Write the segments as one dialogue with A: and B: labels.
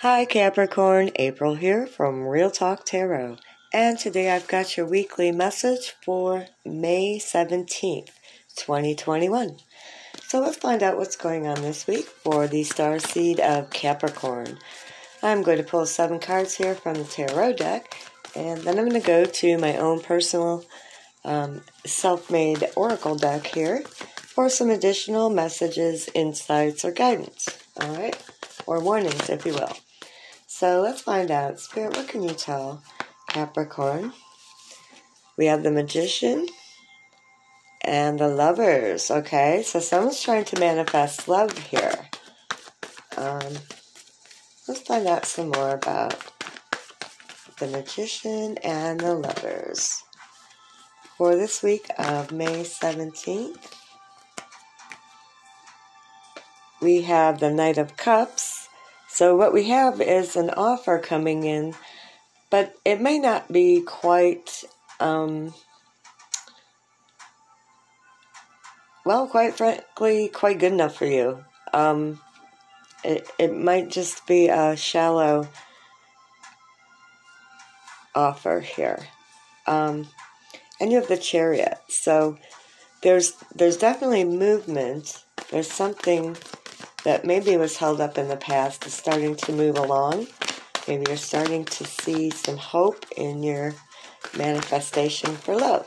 A: Hi Capricorn, April here from Real Talk Tarot. And today I've got your weekly message for May 17th, 2021. So let's find out what's going on this week for the star seed of Capricorn. I'm going to pull seven cards here from the tarot deck, and then I'm going to go to my own personal um, self made oracle deck here for some additional messages, insights, or guidance. All right? Or warnings, if you will. So let's find out. Spirit, what can you tell Capricorn? We have the Magician and the Lovers. Okay, so someone's trying to manifest love here. Um, let's find out some more about the Magician and the Lovers for this week of May 17th. We have the Knight of Cups. So, what we have is an offer coming in, but it may not be quite, um, well, quite frankly, quite good enough for you. Um, it, it might just be a shallow offer here. Um, and you have the chariot. So there's there's definitely movement. There's something that maybe was held up in the past is starting to move along. Maybe you're starting to see some hope in your manifestation for love.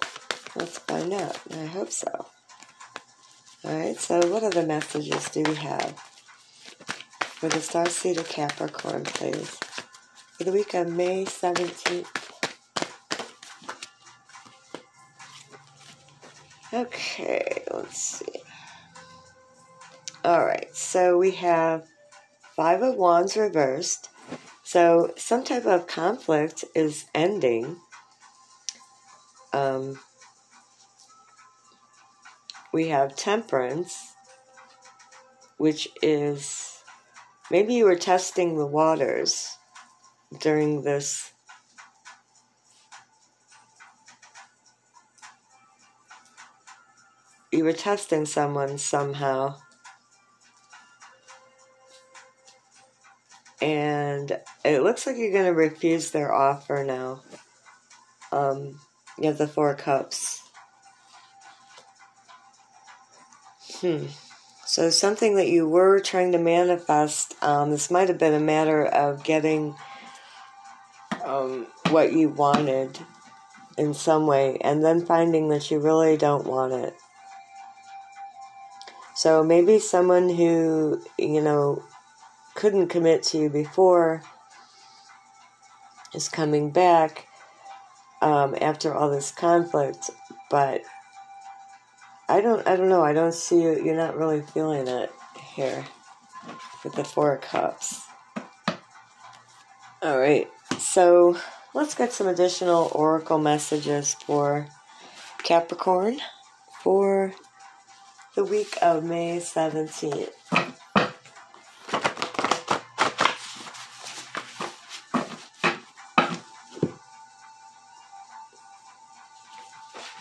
A: Let's find out. I hope so. Alright, so what other messages do we have for the star seed of Capricorn, please? For the week of May 17th. Okay, let's see. All right, so we have Five of Wands reversed. So some type of conflict is ending. Um, we have Temperance, which is maybe you were testing the waters during this you were testing someone somehow and it looks like you're going to refuse their offer now. Um, you have the Four Cups. Hmm. So something that you were trying to manifest, um, this might have been a matter of getting um, what you wanted in some way, and then finding that you really don't want it. So maybe someone who, you know, couldn't commit to you before is coming back um, after all this conflict, but I don't I don't know. I don't see you you're not really feeling it here with the four cups. All right. So, let's get some additional oracle messages for Capricorn for the week of May 17th.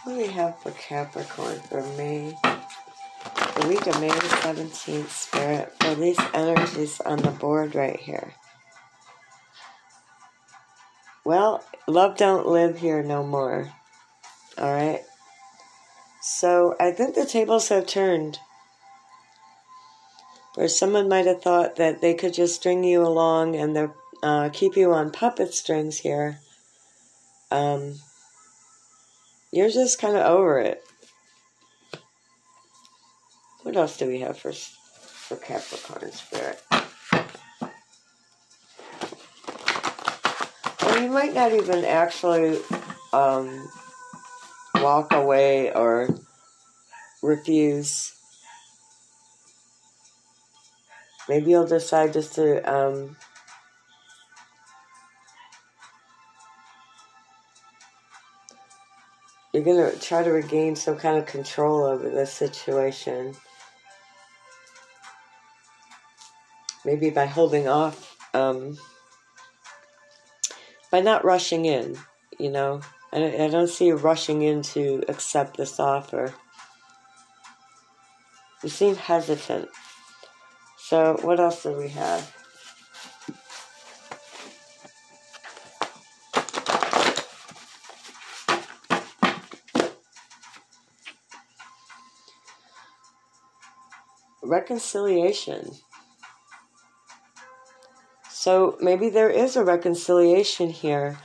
A: What do we have for Capricorn for May? The week of May the 17th, Spirit, for these energies on the board right here. Well, love don't live here no more. Alright? So I think the tables have turned. Where someone might have thought that they could just string you along and uh, keep you on puppet strings here. Um, you're just kind of over it. What else do we have for for Capricorn spirit? Well, you might not even actually um, walk away or refuse. Maybe you'll decide just to um, you're going to try to regain some kind of control over the situation. Maybe by holding off, um, by not rushing in, you know. I, I don't see you rushing in to accept this offer. You seem hesitant. So, what else do we have? Reconciliation. So maybe there is a reconciliation here,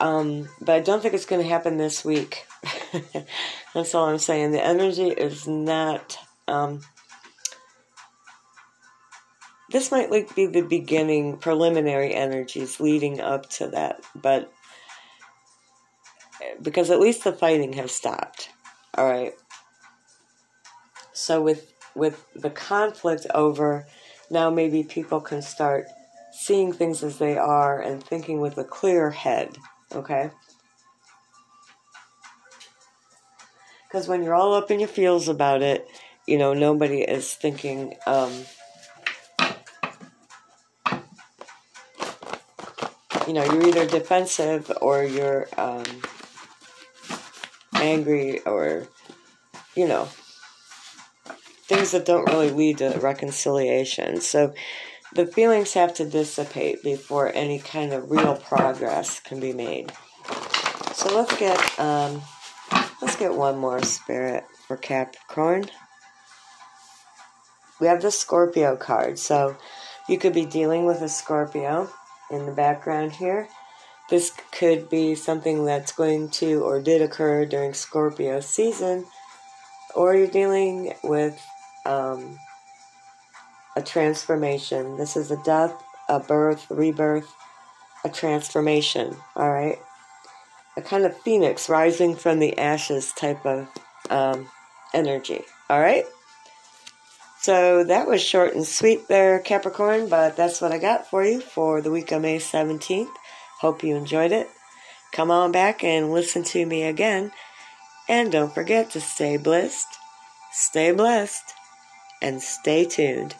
A: um, but I don't think it's going to happen this week. That's all I'm saying. The energy is not. Um, this might like be the beginning, preliminary energies leading up to that, but because at least the fighting has stopped. All right. So with with the conflict over, now maybe people can start seeing things as they are and thinking with a clear head. Okay. Because when you're all up in your feels about it, you know nobody is thinking. Um, you know, you're either defensive or you're um, angry or, you know, things that don't really lead to reconciliation. So the feelings have to dissipate before any kind of real progress can be made. So let's get um, let's get one more spirit for Capricorn. We have the Scorpio card, so you could be dealing with a Scorpio in the background here. This could be something that's going to or did occur during Scorpio season, or you're dealing with um, a transformation. This is a death, a birth, rebirth, a transformation, all right? A kind of phoenix rising from the ashes type of um, energy, all right? So that was short and sweet there, Capricorn, but that's what I got for you for the week of May 17th. Hope you enjoyed it. Come on back and listen to me again. And don't forget to stay blessed, stay blessed, and stay tuned.